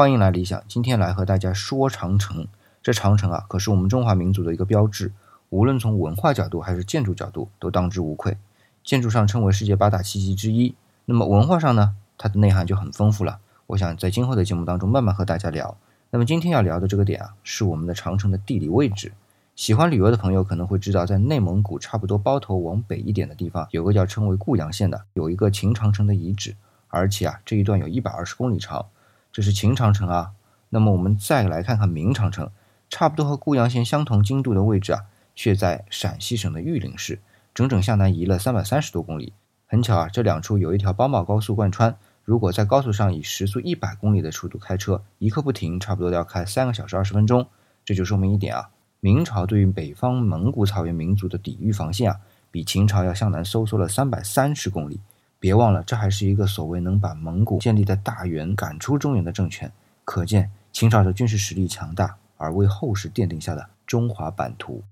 欢迎来理想，今天来和大家说长城。这长城啊，可是我们中华民族的一个标志，无论从文化角度还是建筑角度，都当之无愧。建筑上称为世界八大奇迹之一，那么文化上呢，它的内涵就很丰富了。我想在今后的节目当中慢慢和大家聊。那么今天要聊的这个点啊，是我们的长城的地理位置。喜欢旅游的朋友可能会知道，在内蒙古差不多包头往北一点的地方，有个叫称为固阳县的，有一个秦长城的遗址，而且啊这一段有一百二十公里长，这是秦长城啊。那么我们再来看看明长城，差不多和固阳县相同经度的位置啊，却在陕西省的榆林市，整整向南移了三百三十多公里。很巧啊，这两处有一条邦茂高速贯穿，如果在高速上以时速一百公里的速度开车，一刻不停，差不多要开三个小时二十分钟。这就说明一点啊。明朝对于北方蒙古草原民族的抵御防线啊，比秦朝要向南收缩了三百三十公里。别忘了，这还是一个所谓能把蒙古建立在大元赶出中原的政权，可见秦朝的军事实力强大，而为后世奠定下的中华版图。